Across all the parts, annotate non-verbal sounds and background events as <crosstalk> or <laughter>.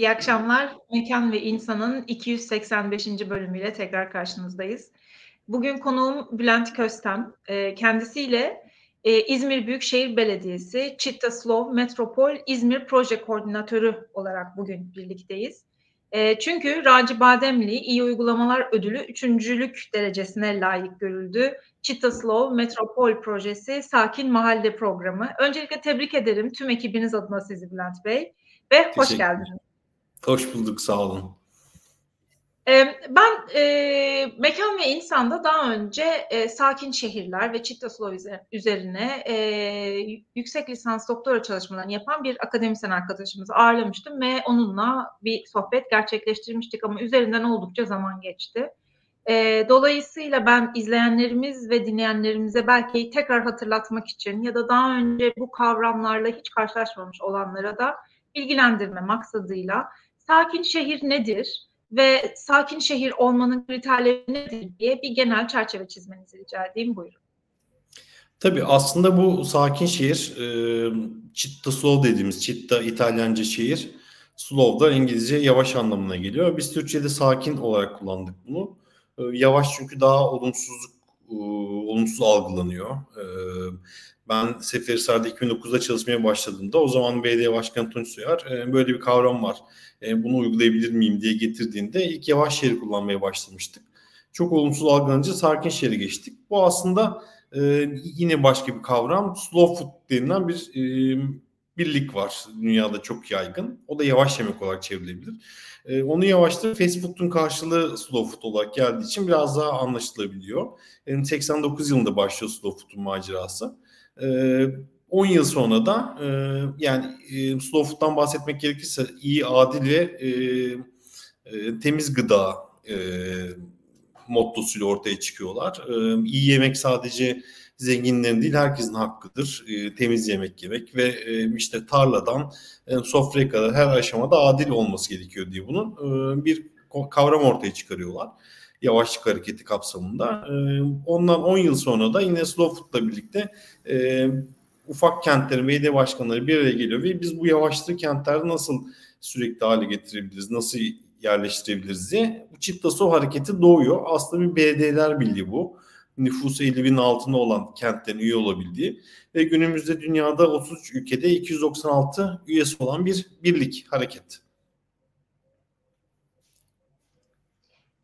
İyi akşamlar. Mekan ve İnsan'ın 285. bölümüyle tekrar karşınızdayız. Bugün konuğum Bülent Köstem. Ee, kendisiyle e, İzmir Büyükşehir Belediyesi Çittaslov Metropol İzmir Proje Koordinatörü olarak bugün birlikteyiz. E, çünkü Raci Bademli İyi Uygulamalar Ödülü üçüncülük derecesine layık görüldü. Çittaslov Metropol Projesi Sakin Mahalle Programı. Öncelikle tebrik ederim tüm ekibiniz adına sizi Bülent Bey ve hoş geldiniz. Hoş bulduk, sağ olun. Ben e, mekan ve insanda daha önce e, sakin şehirler ve Çittaslov üzerine e, yüksek lisans doktora çalışmalarını yapan bir akademisyen arkadaşımızı ağırlamıştım ve onunla bir sohbet gerçekleştirmiştik ama üzerinden oldukça zaman geçti. E, dolayısıyla ben izleyenlerimiz ve dinleyenlerimize belki tekrar hatırlatmak için ya da daha önce bu kavramlarla hiç karşılaşmamış olanlara da bilgilendirme maksadıyla sakin şehir nedir ve sakin şehir olmanın kriterleri nedir diye bir genel çerçeve çizmenizi rica edeyim. Buyurun. Tabii aslında bu sakin şehir e, Citta Slow dediğimiz Citta İtalyanca şehir slow da İngilizce yavaş anlamına geliyor. Biz Türkçe'de sakin olarak kullandık bunu. E, yavaş çünkü daha olumsuzluk e, olumsuz algılanıyor. E, ben Seferihisar'da 2009'da çalışmaya başladığımda o zaman belediye başkanı Tunç Soyar e, böyle bir kavram var. E, bunu uygulayabilir miyim diye getirdiğinde ilk yavaş şehri kullanmaya başlamıştık. Çok olumsuz algılanınca sakin şehre geçtik. Bu aslında e, yine başka bir kavram. Slow food denilen bir birlik var dünyada çok yaygın. O da yavaş yemek olarak çevrilebilir. E, onu yavaştırıp fast food'un karşılığı slow food olarak geldiği için biraz daha anlaşılabiliyor. Yani 89 yılında başlıyor slow food'un macerası. 10 yıl sonra da e, yani e, slow food'dan bahsetmek gerekirse iyi, adil ve e, e, temiz gıda e, mottosuyla ortaya çıkıyorlar. E, iyi yemek sadece zenginlerin değil herkesin hakkıdır. E, temiz yemek yemek ve e, işte tarladan e, sofraya kadar her aşamada adil olması gerekiyor diye bunun e, bir kavram ortaya çıkarıyorlar yavaşlık hareketi kapsamında. E, ondan 10 yıl sonra da yine Slow Food'la birlikte e, ufak kentlerin belediye başkanları bir araya geliyor ve biz bu yavaşlığı kentlerde nasıl sürekli hale getirebiliriz, nasıl yerleştirebiliriz diye bu Çittaso hareketi doğuyor. Aslında bir belediyeler birliği bu. Nüfusu 50 bin altında olan kentlerin üye olabildiği ve günümüzde dünyada 33 ülkede 296 üyesi olan bir birlik hareket.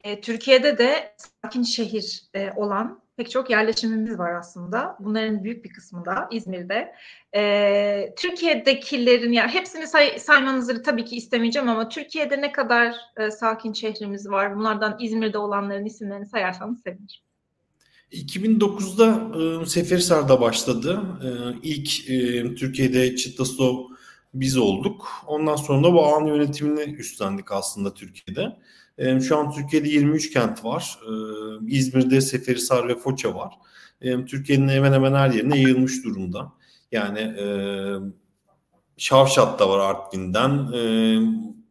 E, Türkiye'de de sakin şehir e, olan pek çok yerleşimimiz var aslında. Bunların büyük bir kısmı da İzmir'de. E, Türkiye'dekilerin ya hepsini say, saymanızı tabii ki istemeyeceğim ama Türkiye'de ne kadar sakin şehrimiz var? Bunlardan İzmir'de olanların isimlerini sayarsanız sevinirim. 2009'da e, Seferisar'da başladı. E, ilk e, Türkiye'de Çittaslov biz olduk. Ondan sonra da bu ağın yönetimini üstlendik aslında Türkiye'de. Şu an Türkiye'de 23 kent var. İzmir'de Seferihisar ve Foça var. Türkiye'nin hemen hemen her yerine yayılmış durumda. Yani Şavşat'ta var Artvin'den,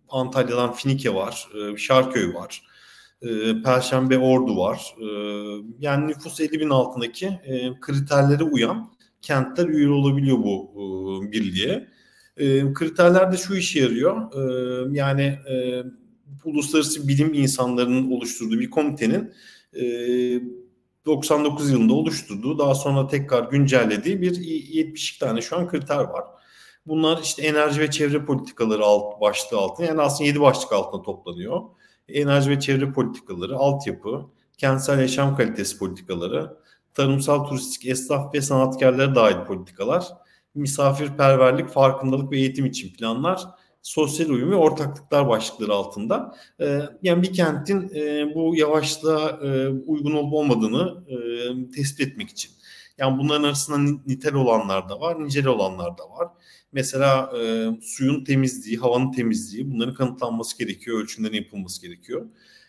Antalya'dan Finike var, Şarköy var, Perşembe Ordu var. Yani nüfus 50 bin altındaki kriterlere uyan kentler üye olabiliyor bu birliğe. Kriterler de şu işe yarıyor. Yani uluslararası bilim insanlarının oluşturduğu bir komitenin e, 99 yılında oluşturduğu daha sonra tekrar güncellediği bir 72 tane şu an kriter var. Bunlar işte enerji ve çevre politikaları alt başlığı altında yani aslında 7 başlık altında toplanıyor. Enerji ve çevre politikaları, altyapı, kentsel yaşam kalitesi politikaları, tarımsal turistik esnaf ve sanatkarlara dair politikalar, misafirperverlik, farkındalık ve eğitim için planlar, sosyal uyum ve ortaklıklar başlıkları altında. E, yani bir kentin e, bu yavaşlığa e, uygun olup olmadığını e, tespit etmek için. Yani bunların arasında nitel olanlar da var, nicel olanlar da var. Mesela e, suyun temizliği, havanın temizliği bunların kanıtlanması gerekiyor, ölçümlerin yapılması gerekiyor.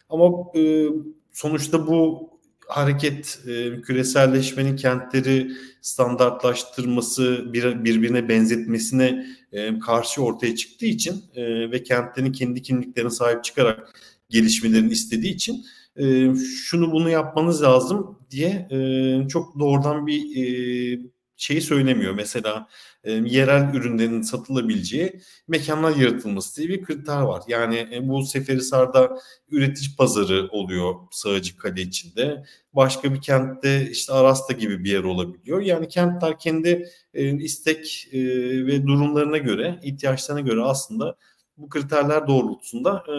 Ama e, sonuçta bu hareket e, küreselleşmenin kentleri standartlaştırması bir, birbirine benzetmesine e, karşı ortaya çıktığı için e, ve kentlerin kendi kimliklerine sahip çıkarak gelişmelerini istediği için e, şunu bunu yapmanız lazım diye e, çok doğrudan bir e, şeyi söylemiyor. Mesela e, yerel ürünlerin satılabileceği mekanlar yaratılması diye bir kriter var. Yani e, bu Seferihisar'da üretici pazarı oluyor Sığacık Kale içinde. Başka bir kentte işte Arasta gibi bir yer olabiliyor. Yani kentler kendi e, istek e, ve durumlarına göre, ihtiyaçlarına göre aslında bu kriterler doğrultusunda e,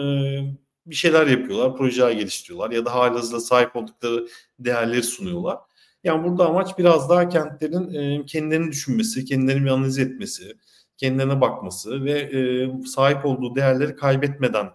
bir şeyler yapıyorlar, projeler geliştiriyorlar ya da halihazırda sahip oldukları değerleri sunuyorlar. Yani burada amaç biraz daha kentlerin e, kendilerini düşünmesi, kendilerini bir analiz etmesi, kendilerine bakması ve e, sahip olduğu değerleri kaybetmeden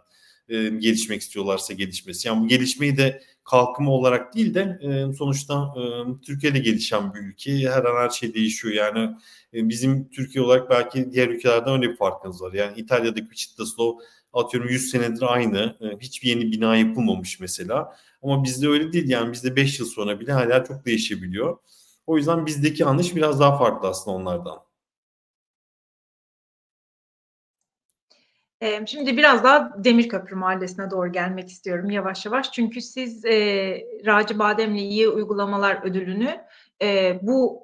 e, gelişmek istiyorlarsa gelişmesi. Yani bu gelişmeyi de kalkınma olarak değil de e, sonuçta e, Türkiye'de gelişen bir ülke. Her an her şey değişiyor. Yani e, bizim Türkiye olarak belki diğer ülkelerden öyle bir farkımız var. Yani İtalya'daki Cittadelo atıyorum 100 senedir aynı. E, hiçbir yeni bina yapılmamış mesela. Ama bizde öyle değil. Yani bizde 5 yıl sonra bile hala çok değişebiliyor. O yüzden bizdeki anlayış biraz daha farklı aslında onlardan. Şimdi biraz daha Demirköprü Mahallesi'ne doğru gelmek istiyorum yavaş yavaş. Çünkü siz e, Raci Bademli İyi Uygulamalar Ödülünü e, bu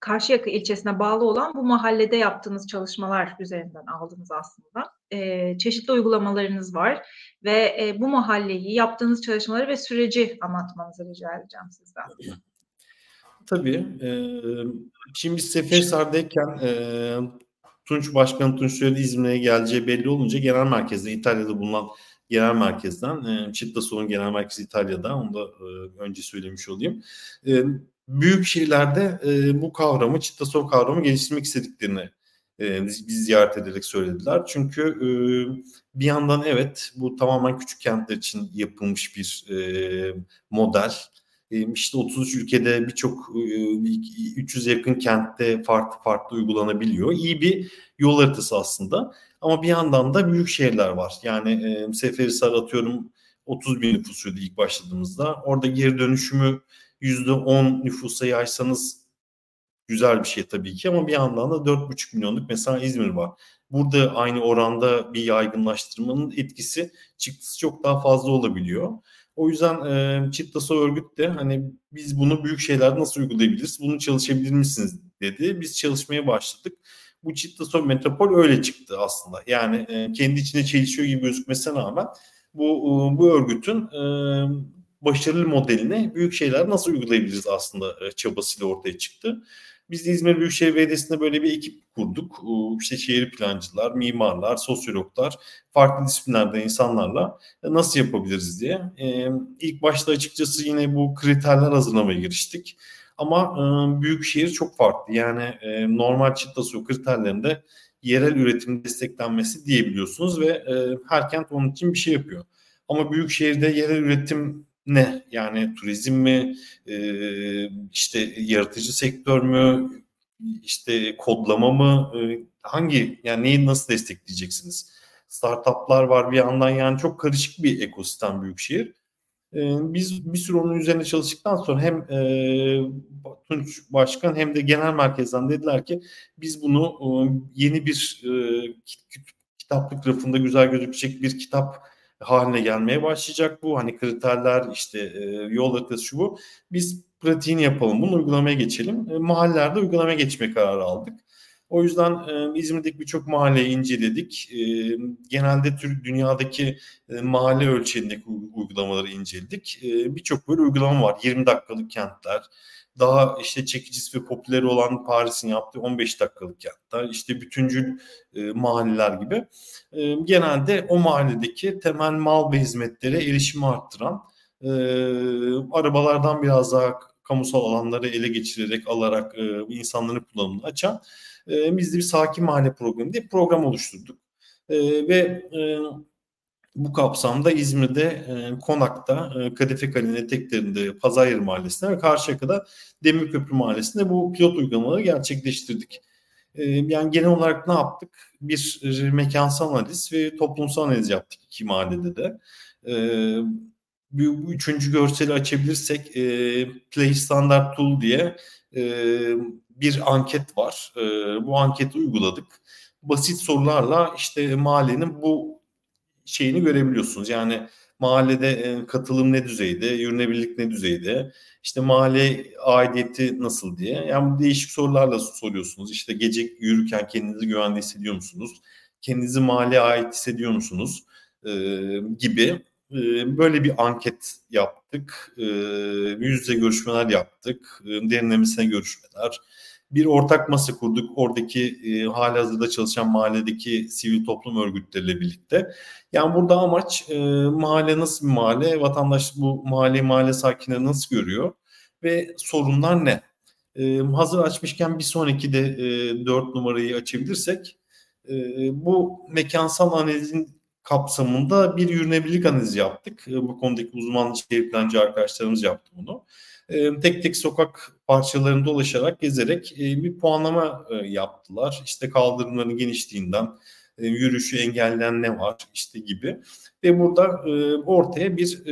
Karşıyaka ilçesine bağlı olan bu mahallede yaptığınız çalışmalar üzerinden aldınız aslında. E, çeşitli uygulamalarınız var ve e, bu mahalleyi, yaptığınız çalışmaları ve süreci anlatmanızı rica edeceğim sizden. <clears throat> Tabii. E, şimdi biz Seferihisar'dayken e, Tunç Başkan Tunç Süreli İzmir'e geleceği belli olunca genel merkezde İtalya'da bulunan genel merkezden e, Çitlason'un genel merkezi İtalya'da onu da e, önce söylemiş olayım. E, büyük şehirlerde e, bu kavramı Çittason kavramı geliştirmek istediklerini e, biz ziyaret ederek söylediler. Çünkü e, bir yandan evet bu tamamen küçük kentler için yapılmış bir e, model. E, işte 33 ülkede birçok e, 300 yakın kentte farklı farklı uygulanabiliyor. İyi bir yol haritası aslında. Ama bir yandan da büyük şehirler var. Yani e, Seferihisar atıyorum 30 bin nüfusuydu ilk başladığımızda. Orada geri dönüşümü %10 nüfusa yaysanız güzel bir şey tabii ki ama bir yandan da 4,5 milyonluk mesela İzmir var. Burada aynı oranda bir yaygınlaştırmanın etkisi çıktısı çok daha fazla olabiliyor. O yüzden e, Çittasa örgüt de hani biz bunu büyük şeyler nasıl uygulayabiliriz? Bunu çalışabilir misiniz dedi. Biz çalışmaya başladık. Bu Çittasa metropol öyle çıktı aslında. Yani e, kendi içine çelişiyor gibi gözükmesine rağmen bu e, bu örgütün e, başarılı modelini büyük şeyler nasıl uygulayabiliriz aslında e, çabasıyla ortaya çıktı. Biz de İzmir Büyükşehir Belediyesi'nde böyle bir ekip kurduk. İşte şehir plancılar, mimarlar, sosyologlar, farklı disiplinlerde insanlarla e, nasıl yapabiliriz diye. Ee, ilk başta açıkçası yine bu kriterler hazırlamaya giriştik. Ama e, büyükşehir çok farklı. Yani e, normal çift su kriterlerinde yerel üretim desteklenmesi diyebiliyorsunuz ve e, her kent onun için bir şey yapıyor. Ama büyük şehirde yerel üretim ne? Yani turizm mi, e, işte yaratıcı sektör mü, işte kodlama mı, e, hangi yani neyi nasıl destekleyeceksiniz? Startuplar var bir yandan yani çok karışık bir ekosistem büyükşehir. E, biz bir süre onun üzerine çalıştıktan sonra hem e, Tunç Başkan hem de genel merkezden dediler ki biz bunu e, yeni bir e, kitaplık rafında güzel gözükecek bir kitap haline gelmeye başlayacak bu. Hani kriterler işte e, yol haritası şu bu. Biz pratiğini yapalım bunu uygulamaya geçelim. E, mahallelerde uygulamaya geçme kararı aldık. O yüzden e, İzmir'deki birçok mahalleyi inceledik. E, genelde tür dünyadaki e, mahalle ölçeğindeki uygulamaları inceledik. E, birçok böyle uygulama var. 20 dakikalık kentler, daha işte çekicisi ve popüler olan Paris'in yaptığı 15 dakikalık kentler, işte bütüncül e, mahalleler gibi e, genelde o mahalledeki temel mal ve hizmetlere erişimi arttıran e, arabalardan biraz daha kamusal alanları ele geçirerek alarak e, insanların kullanımını açan e, biz de bir sakin mahalle programı diye program oluşturduk. E, ve e, bu kapsamda İzmir'de e, Konak'ta, e, Kadife Kale'nin eteklerinde Pazaryer Mahallesi'nde ve Karşıyaka'da Demirköprü Mahallesi'nde bu pilot uygulamaları gerçekleştirdik. E, yani genel olarak ne yaptık? Bir e, mekansal analiz ve toplumsal analiz yaptık iki mahallede de. E, bu, bu üçüncü görseli açabilirsek e, Play Standard Tool diye e, bir anket var. E, bu anketi uyguladık. Basit sorularla işte mahallenin bu şeyini görebiliyorsunuz. Yani mahallede e, katılım ne düzeyde, yürünebilirlik ne düzeyde, işte mahalle aidiyeti nasıl diye. Yani bu değişik sorularla soruyorsunuz. İşte gece yürürken kendinizi güvende hissediyor musunuz? Kendinizi mahalleye ait hissediyor musunuz? E, gibi e, böyle bir anket yaptık. E, yüz yüze görüşmeler yaptık. E, derinlemesine görüşmeler bir ortak masa kurduk. Oradaki e, hali hazırda çalışan mahalledeki sivil toplum örgütleriyle birlikte. Yani burada amaç e, mahalle nasıl bir mahalle, vatandaş bu mahalle mahalle sakinleri nasıl görüyor ve sorunlar ne? E, hazır açmışken bir sonraki de e, 4 numarayı açabilirsek e, bu mekansal analizin kapsamında bir yürünebilirlik analizi yaptık. E, bu konudaki uzman şehir plancı arkadaşlarımız yaptı bunu. E, tek tek sokak parçalarını dolaşarak, gezerek e, bir puanlama yaptılar. İşte kaldırımların genişliğinden, yürüyüşü engelleyen ne var işte gibi. Ve burada ortaya bir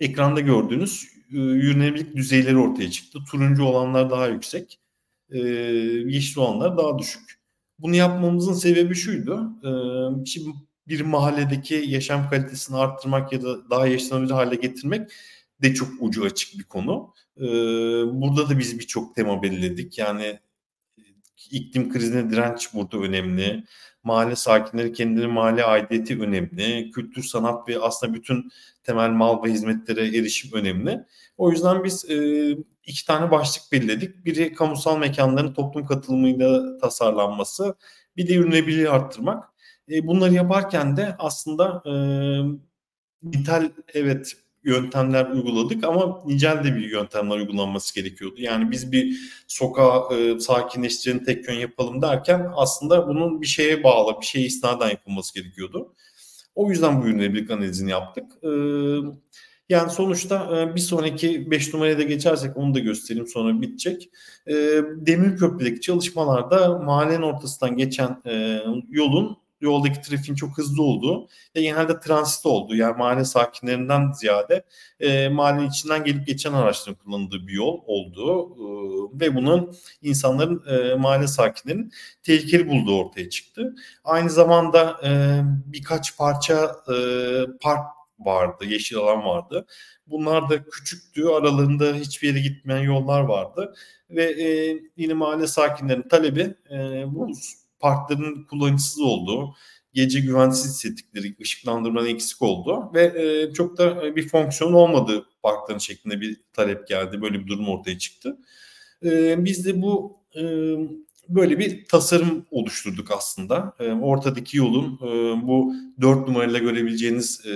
ekranda gördüğünüz yürünebilirlik düzeyleri ortaya çıktı. Turuncu olanlar daha yüksek, yeşil olanlar daha düşük. Bunu yapmamızın sebebi şuydu. E, şimdi bir mahalledeki yaşam kalitesini arttırmak ya da daha yaşanabilir hale getirmek de çok ucu açık bir konu. Ee, burada da biz birçok tema belirledik. Yani e, iklim krizine direnç burada önemli. Mahalle sakinleri kendini mahalle aidiyeti önemli. Kültür, sanat ve aslında bütün temel mal ve hizmetlere erişim önemli. O yüzden biz e, iki tane başlık belirledik. Biri kamusal mekanların toplum katılımıyla tasarlanması. Bir de ürünebilirliği arttırmak. E, bunları yaparken de aslında e, nitel evet yöntemler uyguladık ama nicel de bir yöntemler uygulanması gerekiyordu. Yani biz bir sokağı e, sakinleştirelim tek yön yapalım derken aslında bunun bir şeye bağlı, bir şeye isnaden yapılması gerekiyordu. O yüzden bu yönetmelik analizini yaptık. E, yani sonuçta e, bir sonraki 5 numaraya da geçersek onu da göstereyim sonra bitecek. E, Demir Köprü'deki çalışmalarda mahallenin ortasından geçen e, yolun yoldaki trafiğin çok hızlı olduğu ve genelde transit olduğu yani mahalle sakinlerinden ziyade e, mahallenin içinden gelip geçen araçların kullanıldığı bir yol olduğu e, ve bunun insanların e, mahalle sakinlerinin tehlikeli bulduğu ortaya çıktı. Aynı zamanda e, birkaç parça e, park vardı, yeşil alan vardı. Bunlar da küçüktü, aralarında hiçbir yere gitmeyen yollar vardı ve e, yine mahalle sakinlerinin talebi e, bu parkların kullanıcısız olduğu, gece güvensiz hissettikleri, ışıklandırmanın eksik olduğu ve e, çok da e, bir fonksiyon olmadığı parkların şeklinde bir talep geldi. Böyle bir durum ortaya çıktı. E, biz de bu e, böyle bir tasarım oluşturduk aslında. E, ortadaki yolun e, bu dört numarayla görebileceğiniz e,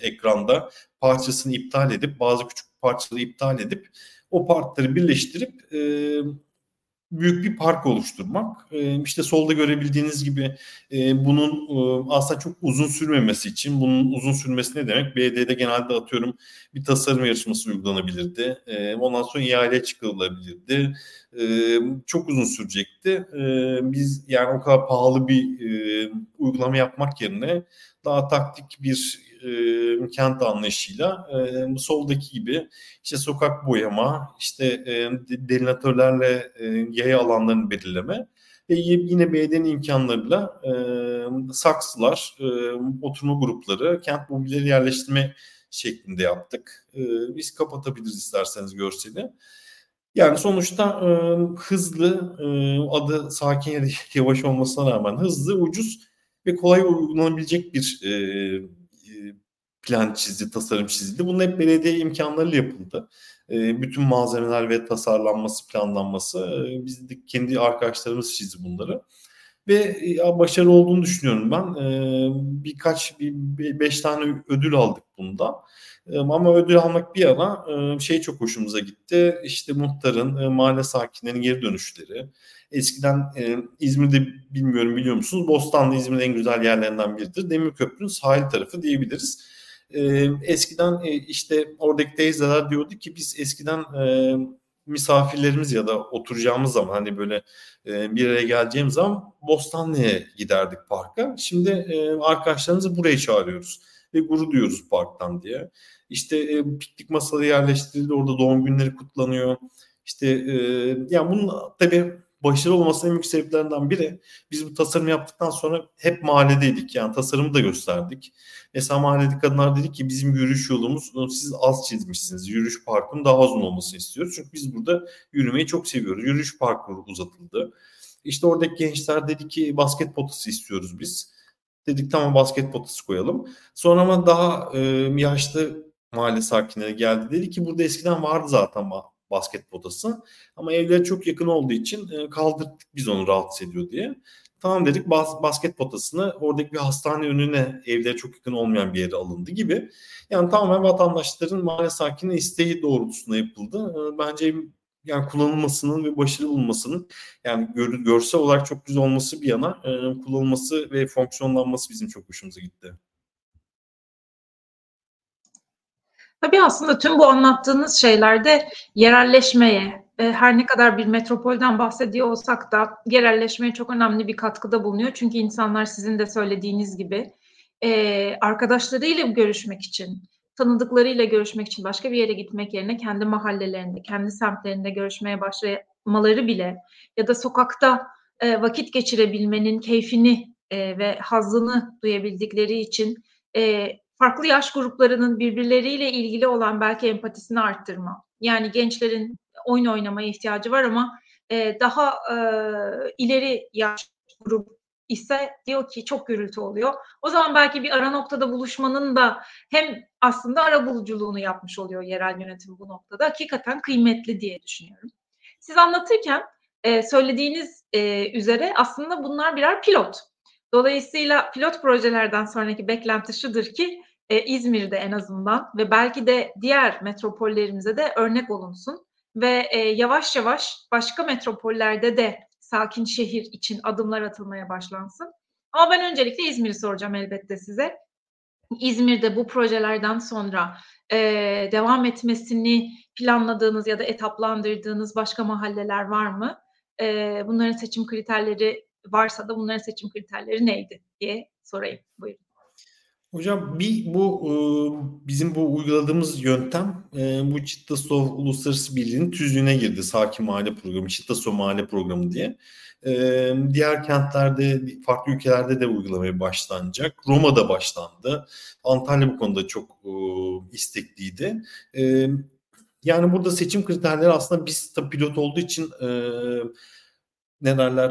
ekranda parçasını iptal edip bazı küçük parçaları iptal edip o partları birleştirip e, büyük bir park oluşturmak. E, işte solda görebildiğiniz gibi e, bunun e, aslında çok uzun sürmemesi için, bunun uzun sürmesi ne demek? BD'de genelde atıyorum bir tasarım yarışması uygulanabilirdi. E, ondan sonra ihale çıkılabilirdi. E, çok uzun sürecekti. E, biz yani o kadar pahalı bir uygulama yapmak yerine daha taktik bir e, kent anlayışıyla e, soldaki gibi işte sokak boyama, işte e, delineatörlerle e, yaya alanlarını belirleme ve yine belediyenin imkanlarıyla e, saksılar, e, oturma grupları, kent mobilyaları yerleştirme şeklinde yaptık. E, biz kapatabiliriz isterseniz görseli. Yani sonuçta e, hızlı, e, adı sakin ya <laughs> da yavaş olmasına rağmen hızlı, ucuz ve kolay uygulanabilecek bir e, plan çizdi, tasarım çizildi. Bunun hep belediye imkanlarıyla yapıldı. E, bütün malzemeler ve tasarlanması, planlanması e, biz de kendi arkadaşlarımız çizdi bunları. Ve e, başarılı olduğunu düşünüyorum ben. E, birkaç, bir, beş tane ödül aldık bunda. E, ama ödül almak bir yana e, şey çok hoşumuza gitti. İşte muhtarın, e, mahalle sakinlerinin geri dönüşleri. Eskiden e, İzmir'de bilmiyorum biliyor musunuz? Bostanlı İzmir'in en güzel yerlerinden biridir. Demirköprü'nün sahil tarafı diyebiliriz. E, eskiden e, işte oradaki teyzeler diyordu ki biz eskiden e, misafirlerimiz ya da oturacağımız zaman hani böyle e, bir yere geleceğimiz zaman Bostanlı'ya giderdik parka. Şimdi e, arkadaşlarımızı buraya çağırıyoruz ve gurur duyuyoruz parktan diye. İşte e, piknik masaları yerleştirildi orada doğum günleri kutlanıyor. İşte e, yani bunun tabii başarılı olmasının en büyük sebeplerinden biri biz bu tasarım yaptıktan sonra hep mahalledeydik. Yani tasarımı da gösterdik. Mesela mahallede kadınlar dedik ki bizim yürüyüş yolumuz siz az çizmişsiniz. Yürüyüş parkının daha uzun olmasını istiyoruz. Çünkü biz burada yürümeyi çok seviyoruz. Yürüyüş parkuru uzatıldı. İşte oradaki gençler dedi ki basket potası istiyoruz biz. Dedik tamam basket potası koyalım. Sonra ama daha e, yaşlı mahalle sakinleri geldi. Dedi ki burada eskiden vardı zaten basket potası. Ama evlere çok yakın olduğu için e, kaldırdık biz onu rahatsız ediyor diye. Tamam dedik bas, basket potasını oradaki bir hastane önüne evlere çok yakın olmayan bir yere alındı gibi. Yani tamamen vatandaşların mahalle sakini isteği doğrultusunda yapıldı. E, bence yani kullanılmasının ve başarılı olmasının yani gör, görsel olarak çok güzel olması bir yana e, kullanılması ve fonksiyonlanması bizim çok hoşumuza gitti. Tabii aslında tüm bu anlattığınız şeylerde yerelleşmeye, e, her ne kadar bir metropolden bahsediyor olsak da yerelleşmeye çok önemli bir katkıda bulunuyor. Çünkü insanlar sizin de söylediğiniz gibi e, arkadaşlarıyla görüşmek için, tanıdıklarıyla görüşmek için başka bir yere gitmek yerine kendi mahallelerinde, kendi semtlerinde görüşmeye başlamaları bile ya da sokakta e, vakit geçirebilmenin keyfini ve hazzını duyabildikleri için farklı yaş gruplarının birbirleriyle ilgili olan belki empatisini arttırma. Yani gençlerin oyun oynamaya ihtiyacı var ama e, daha e, ileri yaş grup ise diyor ki çok gürültü oluyor. O zaman belki bir ara noktada buluşmanın da hem aslında ara buluculuğunu yapmış oluyor yerel yönetim bu noktada. Hakikaten kıymetli diye düşünüyorum. Siz anlatırken e, söylediğiniz e, üzere aslında bunlar birer pilot. Dolayısıyla pilot projelerden sonraki beklenti şudur ki e, İzmir'de en azından ve belki de diğer metropollerimize de örnek olunsun ve e, yavaş yavaş başka metropollerde de sakin şehir için adımlar atılmaya başlansın. Ama ben öncelikle İzmir'i soracağım elbette size. İzmir'de bu projelerden sonra e, devam etmesini planladığınız ya da etaplandırdığınız başka mahalleler var mı? E, bunların seçim kriterleri varsa da bunların seçim kriterleri neydi diye sorayım. Buyurun. Hocam bir bu e, bizim bu uyguladığımız yöntem e, bu Çittasov Uluslararası Birliği'nin tüzüğüne girdi. Sakin Mahalle Programı, Çittasov Mahalle Programı diye. E, diğer kentlerde, farklı ülkelerde de uygulamaya başlanacak. Roma'da başlandı. Antalya bu konuda çok istekliydi. Yani burada seçim kriterleri aslında biz pilot olduğu için ne derler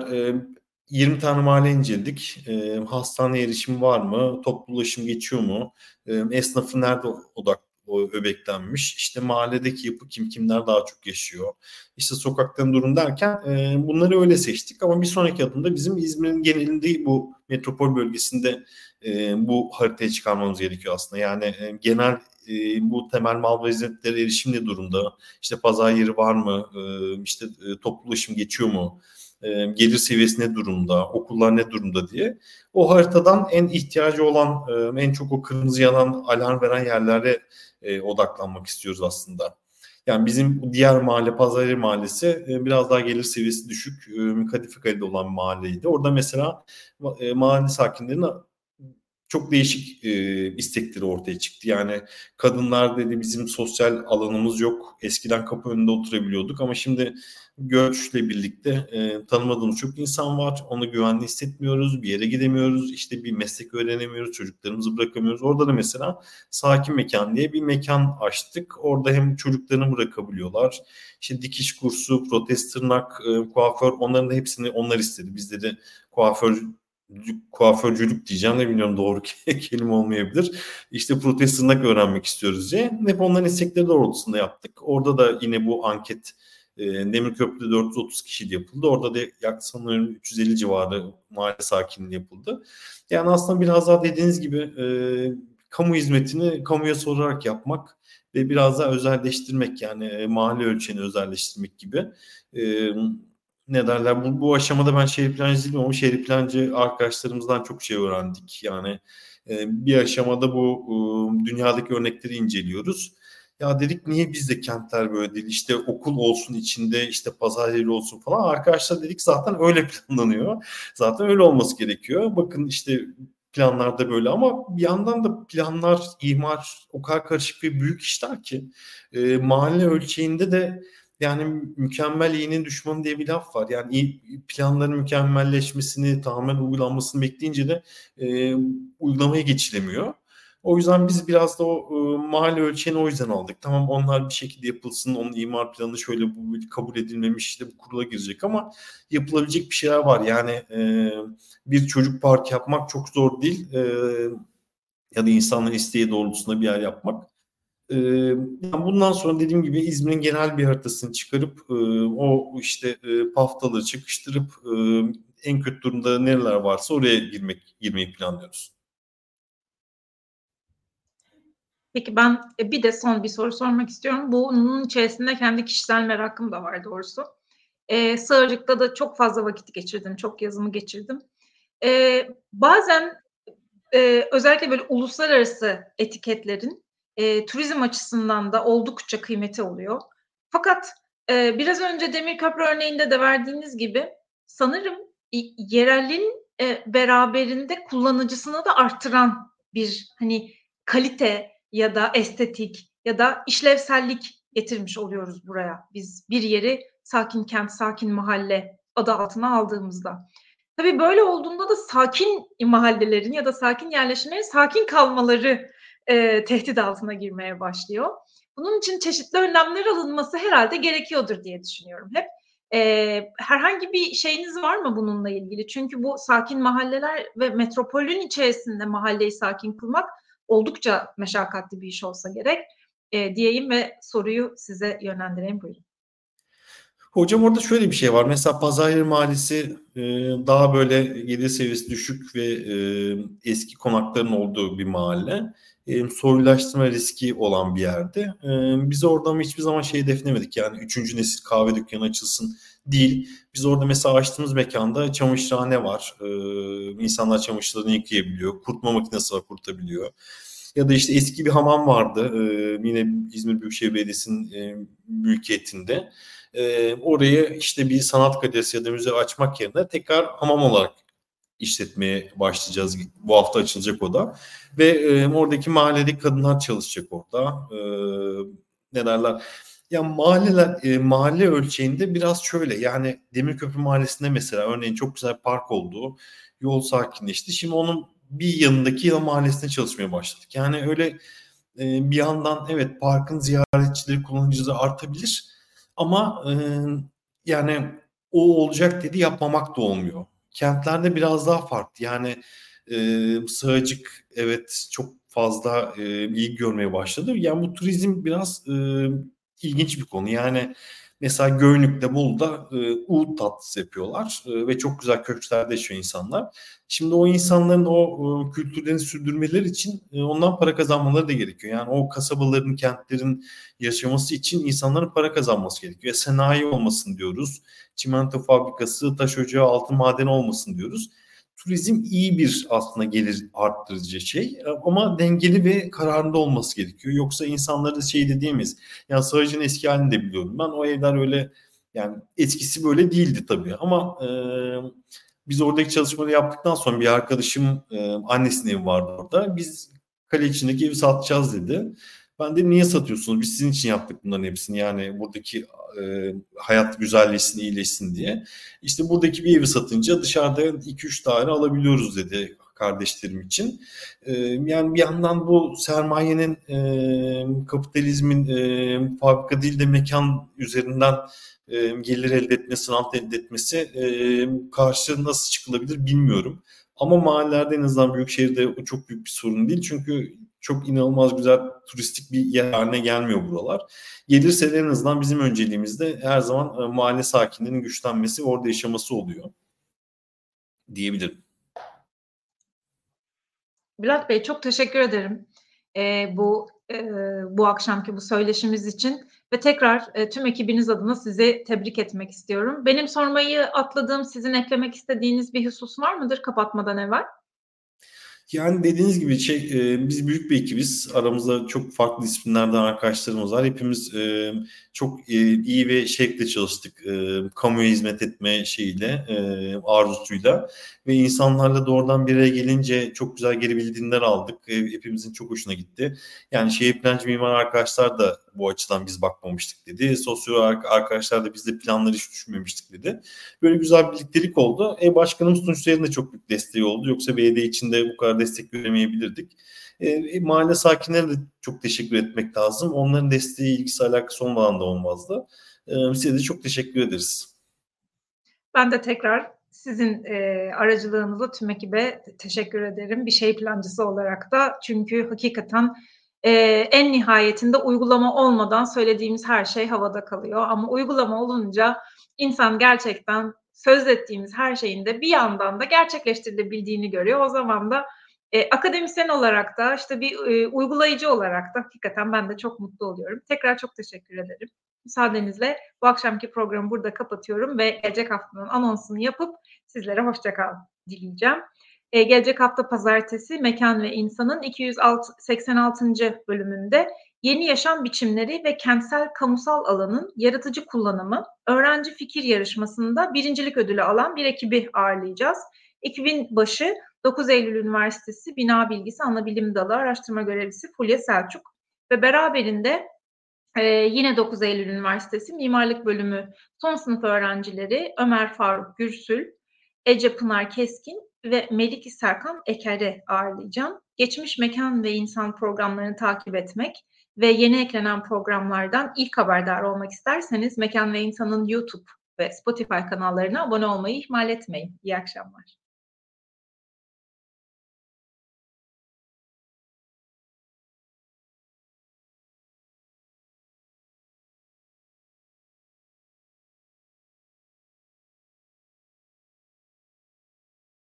20 tane mahalle inceledik. E, hastane erişimi var mı? Toplu ulaşım geçiyor mu? E, esnafı nerede odak o öbeklenmiş. İşte mahalledeki yapı kim kimler daha çok yaşıyor. İşte sokakların durum derken e, bunları öyle seçtik. Ama bir sonraki adımda bizim İzmir'in genelinde bu metropol bölgesinde e, bu haritaya çıkarmamız gerekiyor aslında. Yani e, genel e, bu temel mal ve hizmetlere erişim ne durumda? İşte pazar yeri var mı? E, işte e, toplu ulaşım geçiyor mu? E, gelir seviyesi ne durumda, okullar ne durumda diye o haritadan en ihtiyacı olan, e, en çok o kırmızı yanan alarm veren yerlere e, odaklanmak istiyoruz aslında. Yani bizim diğer mahalle Pazarı Mahallesi biraz daha gelir seviyesi düşük, kadife kalitede olan mahalleydi. Orada mesela mahalle sakinlerinin çok değişik e, istekleri ortaya çıktı. Yani kadınlar dedi bizim sosyal alanımız yok. Eskiden kapı önünde oturabiliyorduk ama şimdi göçle birlikte e, tanımadığımız çok insan var. Onu güvenli hissetmiyoruz. Bir yere gidemiyoruz. İşte bir meslek öğrenemiyoruz. Çocuklarımızı bırakamıyoruz. Orada da mesela sakin mekan diye bir mekan açtık. Orada hem çocuklarını bırakabiliyorlar. İşte dikiş kursu, protez tırnak, e, kuaför onların da hepsini onlar istedi. Bizleri kuaför kuaförcülük diyeceğim de bilmiyorum doğru <laughs> kelime olmayabilir. İşte protez tırnak öğrenmek istiyoruz diye. Hep onların istekleri doğrultusunda yaptık. Orada da yine bu anket e, Demirköprü'de 430 kişi yapıldı. Orada da yaklaşık sanıyorum 350 civarı mahalle sakinliği yapıldı. Yani aslında biraz daha dediğiniz gibi e, kamu hizmetini kamuya sorarak yapmak ve biraz daha özelleştirmek yani e, mahalle ölçeğini özelleştirmek gibi. E, ne derler bu, bu aşamada ben şehir plancı değilim ama şehir plancı arkadaşlarımızdan çok şey öğrendik. Yani e, bir aşamada bu e, dünyadaki örnekleri inceliyoruz. Ya dedik niye bizde kentler böyle değil? İşte okul olsun içinde işte pazar yeri olsun falan. Arkadaşlar dedik zaten öyle <laughs> planlanıyor. Zaten öyle olması gerekiyor. Bakın işte planlarda böyle ama bir yandan da planlar, imar o kadar karışık ve büyük işler ki e, mahalle ölçeğinde de yani mükemmel iyinin düşmanı diye bir laf var. Yani iyi planların mükemmelleşmesini, tamamen uygulanmasını bekleyince de e, uygulamaya geçilemiyor. O yüzden biz biraz da o e, mahalle ölçeğini o yüzden aldık. Tamam onlar bir şekilde yapılsın, onun imar planı şöyle bu kabul edilmemiş işte bu kurula girecek ama yapılabilecek bir şeyler var. Yani e, bir çocuk park yapmak çok zor değil. E, ya da insanların isteği doğrultusunda bir yer yapmak. E, yani bundan sonra dediğim gibi İzmir'in genel bir haritasını çıkarıp e, o işte e, paftaları çıkıştırıp e, en kötü durumda nereler varsa oraya girmek girmeyi planlıyoruz. Peki ben e, bir de son bir soru sormak istiyorum. Bunun içerisinde kendi kişisel merakım da var doğrusu. Ee, Sığırcık'ta da çok fazla vakit geçirdim, çok yazımı geçirdim. Ee, bazen e, özellikle böyle uluslararası etiketlerin e, turizm açısından da oldukça kıymeti oluyor. Fakat e, biraz önce Demir Köprü örneğinde de verdiğiniz gibi sanırım yerelin e, beraberinde kullanıcısını da arttıran bir hani kalite ya da estetik ya da işlevsellik getirmiş oluyoruz buraya. Biz bir yeri sakin kent, sakin mahalle adı altına aldığımızda. Tabii böyle olduğunda da sakin mahallelerin ya da sakin yerleşimlerin sakin kalmaları e, tehdit altına girmeye başlıyor. Bunun için çeşitli önlemler alınması herhalde gerekiyordur diye düşünüyorum hep. E, herhangi bir şeyiniz var mı bununla ilgili? Çünkü bu sakin mahalleler ve metropolün içerisinde mahalleyi sakin kılmak oldukça meşakkatli bir iş olsa gerek e, diyeyim ve soruyu size yönlendireyim. Buyurun. Hocam orada şöyle bir şey var. Mesela Pazaryer Mahallesi e, daha böyle gelir seviyesi düşük ve e, eski konakların olduğu bir mahalle. E, soyulaştırma riski olan bir yerde. E, biz orada mı hiçbir zaman şey defnemedik. Yani üçüncü nesil kahve dükkanı açılsın değil. Biz orada mesela açtığımız mekanda çamaşırhane var. E, insanlar çamaşırlarını yıkayabiliyor. Kurutma makinesi var kurutabiliyor. Ya da işte eski bir hamam vardı. E, yine İzmir Büyükşehir Belediyesi'nin e, mülkiyetinde. E, orayı işte bir sanat galerisi ya da müze açmak yerine tekrar hamam olarak işletmeye başlayacağız. Bu hafta açılacak o da. Ve e, oradaki mahalledeki kadınlar çalışacak orada. E, ne derler? Ya mahalleler e, mahalle ölçeğinde biraz şöyle yani Demirköprü Mahallesi'nde mesela örneğin çok güzel park olduğu yol sakinleşti. Şimdi onun bir yanındaki yıl mahallesinde çalışmaya başladık. Yani öyle e, bir yandan evet parkın ziyaretçileri kullanıcıları artabilir ama e, yani o olacak dedi yapmamak da olmuyor. Kentlerde biraz daha farklı. Yani e, Sığacık evet çok fazla e, ilgi görmeye başladı. Yani bu turizm biraz e, ilginç bir konu. Yani mesela Göynük'te Bolu'da e, Uğut tatlısı yapıyorlar e, ve çok güzel köşklerde yaşıyor insanlar. Şimdi o insanların o e, kültürlerini sürdürmeleri için e, ondan para kazanmaları da gerekiyor. Yani o kasabaların, kentlerin yaşaması için insanların para kazanması gerekiyor. E, sanayi olmasın diyoruz. Çimento fabrikası, taş ocağı, altın madeni olmasın diyoruz turizm iyi bir aslında gelir arttırıcı şey. Ama dengeli ve kararında olması gerekiyor. Yoksa insanları şey dediğimiz yani Sığacın eski halini de biliyorum ben. O evler öyle yani etkisi böyle değildi tabii. Ama e, biz oradaki çalışmaları yaptıktan sonra bir arkadaşım e, annesinin evi vardı orada. Biz kale içindeki evi satacağız dedi. Ben de niye satıyorsunuz? Biz sizin için yaptık bunların hepsini. Yani buradaki e, hayat güzelleşsin, iyileşsin diye. İşte buradaki bir evi satınca dışarıda 2-3 daire alabiliyoruz dedi kardeşlerim için. E, yani bir yandan bu sermayenin, e, kapitalizmin e, fabrika değil de mekan üzerinden e, gelir elde etmesi, rant elde etmesi e, karşı nasıl çıkılabilir bilmiyorum. Ama mahallelerde en azından büyük şehirde o çok büyük bir sorun değil. Çünkü çok inanılmaz güzel turistik bir yer haline gelmiyor buralar. Gelirse en azından bizim önceliğimizde her zaman e, mahalle sakinlerinin güçlenmesi orada yaşaması oluyor diyebilirim. Bülent Bey çok teşekkür ederim e, bu e, bu akşamki bu söyleşimiz için ve tekrar e, tüm ekibiniz adına sizi tebrik etmek istiyorum. Benim sormayı atladığım sizin eklemek istediğiniz bir husus var mıdır kapatmadan evvel? Yani dediğiniz gibi şey e, biz büyük bir ekibiz. Aramızda çok farklı disiplinlerden arkadaşlarımız var. Hepimiz e, çok e, iyi ve şevkle çalıştık. E, kamuya hizmet etme şeyiyle, e, arzusuyla ve insanlarla doğrudan bir araya gelince çok güzel geri bildirimler aldık. E, hepimizin çok hoşuna gitti. Yani şehir plancı mimar arkadaşlar da bu açıdan biz bakmamıştık dedi. Sosyal arkadaşlar da biz de planları hiç düşünmemiştik dedi. Böyle güzel bir birliktelik oldu. E başkanımız Tunç Sayar'ın da çok büyük desteği oldu. Yoksa belediye içinde bu kadar destek göremeyebilirdik. E, e, mahalle sakinlerine de çok teşekkür etmek lazım. Onların desteği, ilgisi, alakası olmadan da olmazdı. E, size de çok teşekkür ederiz. Ben de tekrar sizin e, aracılığınızla tüm ekibe teşekkür ederim. Bir şey plancısı olarak da. Çünkü hakikaten e, en nihayetinde uygulama olmadan söylediğimiz her şey havada kalıyor. Ama uygulama olunca insan gerçekten söz ettiğimiz her şeyin de bir yandan da gerçekleştirilebildiğini görüyor. O zaman da e, akademisyen olarak da işte bir e, uygulayıcı olarak da hakikaten ben de çok mutlu oluyorum. Tekrar çok teşekkür ederim. Müsaadenizle bu akşamki programı burada kapatıyorum ve gelecek haftanın anonsunu yapıp sizlere hoşçakal dileyeceğim. Ee, gelecek hafta pazartesi Mekan ve İnsan'ın 286. bölümünde yeni yaşam biçimleri ve kentsel kamusal alanın yaratıcı kullanımı öğrenci fikir yarışmasında birincilik ödülü alan bir ekibi ağırlayacağız. Ekibin başı 9 Eylül Üniversitesi Bina Bilgisi Anabilim Dalı Araştırma Görevlisi Fulya Selçuk ve beraberinde ee, yine 9 Eylül Üniversitesi Mimarlık Bölümü son sınıf öğrencileri Ömer Faruk Gürsül, Ece Pınar Keskin ve Melike Serkan Eker'i ağırlayacağım. Geçmiş mekan ve insan programlarını takip etmek ve yeni eklenen programlardan ilk haberdar olmak isterseniz Mekan ve İnsan'ın YouTube ve Spotify kanallarına abone olmayı ihmal etmeyin. İyi akşamlar.